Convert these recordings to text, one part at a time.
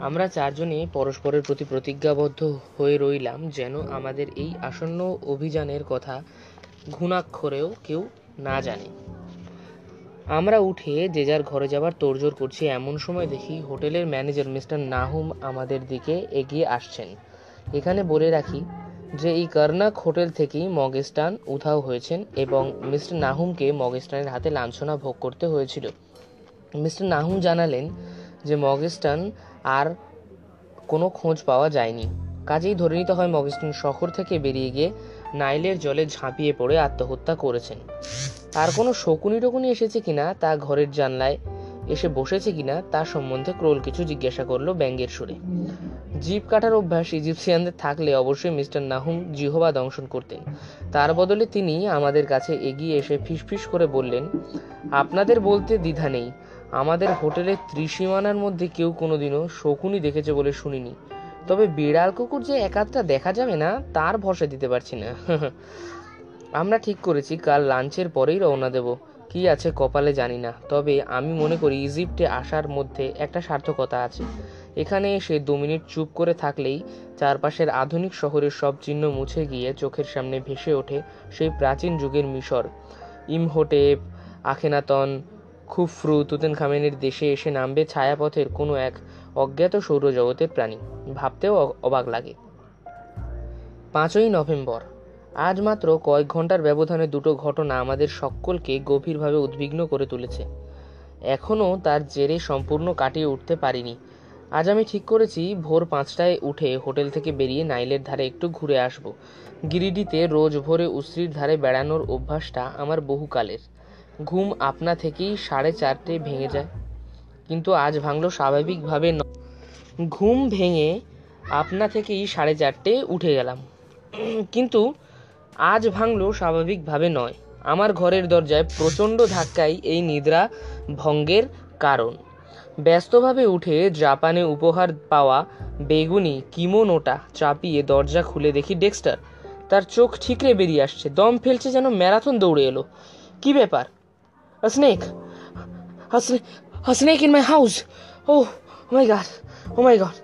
আমরা চারজনে পরস্পরের প্রতি প্রতিজ্ঞাবদ্ধ হয়ে রইলাম যেন আমাদের এই আসন্ন অভিযানের কথা ঘুণাক্ষরেও কেউ না জানে। আমরা উঠে যে যার ঘরে যাবার তোড়জোড় করছি, এমন সময় দেখি হোটেলের ম্যানেজার মিস্টার নাহুম আমাদের দিকে এগিয়ে আসছেন। এখানে বলে রাখি যে এই কর্নাক হোটেল থেকেই মগেস্টান উধাও হয়েছেন এবং মিস্টার নাহুমকে মগেস্টানের হাতে লাঞ্ছনা ভোগ করতে হয়েছিল। মিস্টার নাহুম জানালেন যে মগেস্টান আর কোনো খোঁজ পাওয়া যায়নি। কাজেই ধরে নিতে হয় মগেস্টান শহর থেকে বেরিয়ে গিয়ে নাইলের জলে ঝাঁপিয়ে পড়ে আত্মহত্যা করেছেন। তার কোনো শকুনি টকুনি এসেছে কিনা, তা ঘরের জানলায় এসে বসেছে কিনা তার সম্বন্ধে ক্রোল কিছু জিজ্ঞাসা করল ব্যঙ্গের সুরে। জিপ কাটার অভ্যাস ইজিপসিয়ানদের থাকলে অবশ্যই মিস্টার নাহুম জিহবা দংশন করতেন। তার বদলে তিনি আমাদের কাছে এগিয়ে এসে ফিসফিস করে বললেন, আপনাদের বলতে দ্বিধা নেই। আমাদের হোটেলের ত্রিসীমানার মধ্যে কেউ কোনোদিনও শকুনি দেখেছে বলে শুনিনি। তবে বিড়াল কুকুর যে একাধটা দেখা যাবে না, তার ভরসা দিতে পারছি না। আমরা ঠিক করেছি, কাল লাঞ্চের পরেই রওনা দেব। কি আছে কপালে জানি না, তবে আমি মনে করি ইজিপ্টে আসার মধ্যে একটা সার্থকতা আছে। এখানে এসে দু মিনিট চুপ করে থাকলেই চারপাশের আধুনিক শহরের সব চিহ্ন মুছে গিয়ে চোখের সামনে ভেসে ওঠে সেই প্রাচীন যুগের মিশর। ইমহোটেপ, আখেনাতন খুফরু তুতেনখামেনের দেশে এসে নামবে ছায়াপথের কোনো এক অজ্ঞাত সৌরজগতের প্রাণী। ভাবতেও অবাক লাগে। পাঁচই নভেম্বর। আজ মাত্র কয়েক ঘণ্টার ব্যবধানে দুটো ঘটনা আমাদের সকলকে গভীরভাবে উদ্বিগ্ন করে তুলেছে। এখনও তার জেরে সম্পূর্ণ কাটিয়ে উঠতে পারিনি। আজ আমি ঠিক করেছি, ভোর পাঁচটায় উঠে হোটেল থেকে বেরিয়ে নাইলের ধারে একটু ঘুরে আসব। গিরিডিতে রোজ ভোরে উশ্রির ধারে বেড়ানোর অভ্যাসটা আমার বহুকালের। ঘুম আপনা থেকেই সাড়ে চারটে ভেঙে যায়। কিন্তু আজ ভাঙলো স্বাভাবিকভাবে ন- ঘুম ভেঙে আপনা থেকেই সাড়ে চারটে উঠে গেলাম। কিন্তু আজ ভাঙলো স্বাভাবিকভাবে নয়। আমার ঘরের দরজায় প্রচণ্ড ধাক্কাই এই নিদ্রা ভঙ্গের কারণ। ব্যস্তভাবে উঠে জাপানে উপহার পাওয়া বেগুনি, কিমোনোটা চাপিয়ে দরজা খুলে দেখি ডেক্সটার। তার চোখ ঠিকরে বেরিয়ে আসছে। দম ফেলছে যেন ম্যারাথন দৌড়ে এলো। কি ব্যাপার? Snake snake in my house oh my god oh my god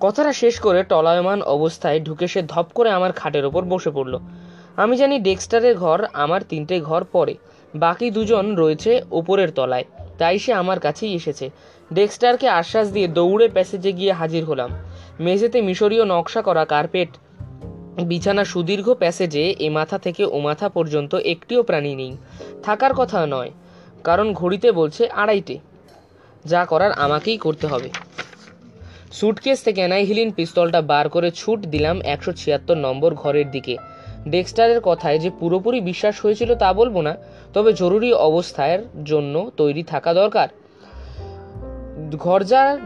কথাটা শেষ করে টলায়মান অবস্থায় ঢুকে সে ধপ করে আমার খাটের ওপর বসে পড়ল। আমি জানি ডেক্সটারের ঘর আমার তিনটে ঘর পরে বাকি দুজন রয়েছে ওপরের তলায়। তাই সে আমার কাছেই এসেছে। ডেক্সটারকে আশ্বাস দিয়ে দৌড়ে প্যাসেজে গিয়ে হাজির হলাম। মেঝেতে মিশরীয় নকশা করা কার্পেট বিছানা সুদীর্ঘ প্যাসেজে এ মাথা থেকে ও মাথা পর্যন্ত একটিও প্রাণী নেই। থাকার কথা নয়, কারণ ঘড়িতে বলছে আড়াইটে। যা করার আমাকেই করতে হবে। সুটকেস থেকে অ্যানাইহিলিন পিস্তলটা বার করে ছুট দিলাম একশো ছিয়াত্তর নম্বর ঘরের দিকে। ডেক্সটারের কথায় যে পুরোপুরি বিশ্বাস হয়েছিল তা বলব না, তবে জরুরি অবস্থার জন্য তৈরি থাকা দরকার। ঘরজা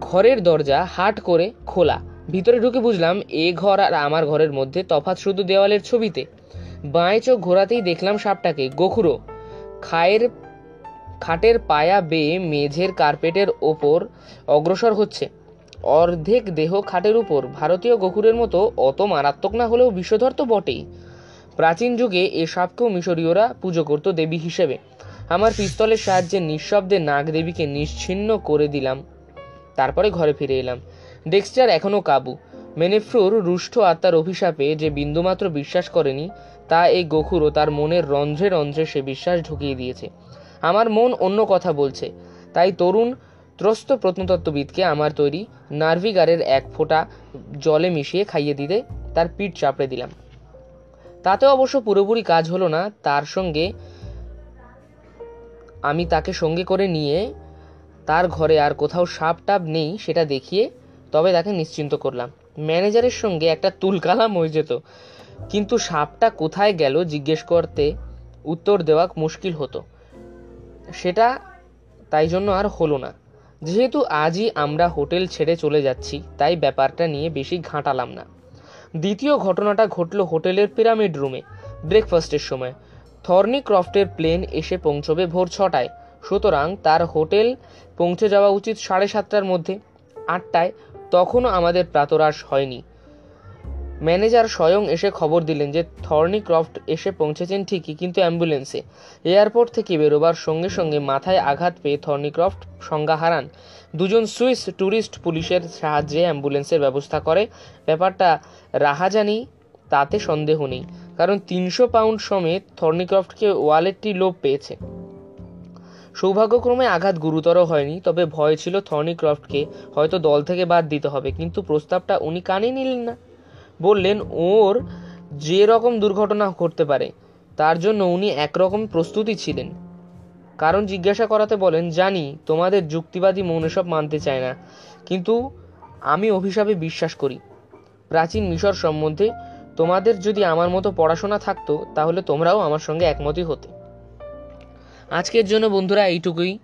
ঘরের দরজা হাট করে খোলা। ভিতরে ঢুকে বুঝলাম এ ঘর আর আমার ঘরের মধ্যে তফাৎ শুধু দেওয়ালের ছবিতে। বাঁয়ে চোখ ঘোরাতেই দেখলাম সাপটাকে, গোখুরো। খায়ের খাটের পায়া বেয়ে মেঝের কার্পেটের ওপর অগ্রসর হচ্ছে। অর্ধেক দেহ খাটের উপর। ভারতীয় গোকুরের মতো অত মারাত্মক না হলেও বিষধর তো বটেই। প্রাচীন যুগে এ সাপকেও মিশরীয়রা পুজো করত দেবী হিসেবে। আমার পিস্তলের সাহায্যে নিঃশব্দে নাগ দেবীকে নিশ্চিহ্ন করে দিলাম। তারপরে ঘরে ফিরে এলাম। ডেক্সটার এখনও কাবু। মেনেফ্রুর রুষ্ট আত্মার অভিশাপে যে বিন্দুমাত্র বিশ্বাস করেনি, তা এই গোখুরও তার মনের রন্ধ্রে রন্ধ্রে সে বিশ্বাস ঢুকিয়ে দিয়েছে। আমার মন অন্য কথা বলছে। তাই তরুণ ত্রস্ত প্রত্নতত্ত্ববিদকে আমার তৈরি নার্ভিগারের এক ফোঁটা জলে মিশিয়ে খাইয়ে দিতে তার পিঠ চাপড়ে দিলাম। তাতে অবশ্য পুরোপুরি কাজ হলো না, তার সঙ্গে আমি তাকে সঙ্গে করে নিয়ে তার ঘরে আর কোথাও সাপ টাপ নেই সেটা দেখিয়ে তবে তাকে নিশ্চিন্ত করলাম। ম্যানেজারের সঙ্গে একটা তুলকালাম হয়ে যেত। কিন্তু সাপটা কোথায় গেল জিজ্ঞেস করতে উত্তর দেওয়া মুশকিল হতো। সেটা তাই জন্য আর হলো না। যেহেতু আজই আমরা হোটেল ছেড়ে চলে যাচ্ছি, তাই ব্যাপারটা নিয়ে বেশি ঘাঁটালাম না। দ্বিতীয় ঘটনাটা ঘটলো হোটেলের পিরামিড রুমে, ব্রেকফাস্টের সময়। থর্নি ক্রফটের প্লেন এসে পৌঁছবে ভোর ছটায়। সুতরাং তার হোটেল পৌঁছে যাওয়া উচিত সাড়ে সাতটার মধ্যে। আটটায় তখনও আমাদের প্রাতরাশ হয়নি। ম্যানেজার স্বয়ং এসে খবর দিলেন যে থর্নি ক্রফট এসে পৌঁছেছেন ঠিকই, কিন্তু অ্যাম্বুলেন্সে। এয়ারপোর্ট থেকে বেরোবার সঙ্গে সঙ্গে মাথায় আঘাত পেয়ে থর্নি ক্রফট সংজ্ঞা হারান। দুজন সুইস ট্যুরিস্ট পুলিশের সাহায্যে অ্যাম্বুলেন্সের ব্যবস্থা করে। ব্যাপারটা রাহাজানি, তাতে সন্দেহ নেই, কারণ তিনশো পাউন্ড সমেত থর্নিক্রফটকে ওয়ালেটটি লোপ পেয়েছে। সৌভাগ্যক্রমে আঘাত গুরুতর হয়নি, তবে ভয় ছিল থর্নিক্রফটকে হয়তো দল থেকে বাদ দিতে হবে, কিন্তু প্রস্তাবটা উনি কানে নিলেন না। বললেন, ওর যে রকম দুর্ঘটনা ঘটতে পারে, তার জন্য উনি একরকম প্রস্তুতি ছিলেন। কারণ জিজ্ঞাসা করাতে বলেন, জানি, তোমাদের যুক্তিবাদী মন এসব মানতে চায় না, কিন্তু আমি অভিশাপে বিশ্বাস করি। প্রাচীন মিশর সম্বন্ধে তোমাদের যদি আমার মতো পড়াশোনা থাকতো, তাহলে তোমরাও আমার সঙ্গে একমতই হতে। আজকের জন্য বন্ধুরা এইটুকুই।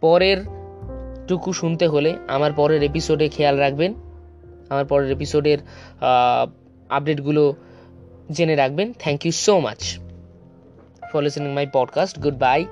পরের টুকু শুনতে হলে আমার পরের এপিসোডে খেয়াল রাখবেন। আমার পরের এপিসোডের আপডেটগুলো জেনে রাখবেন। Thank you so much for listening my podcast goodbye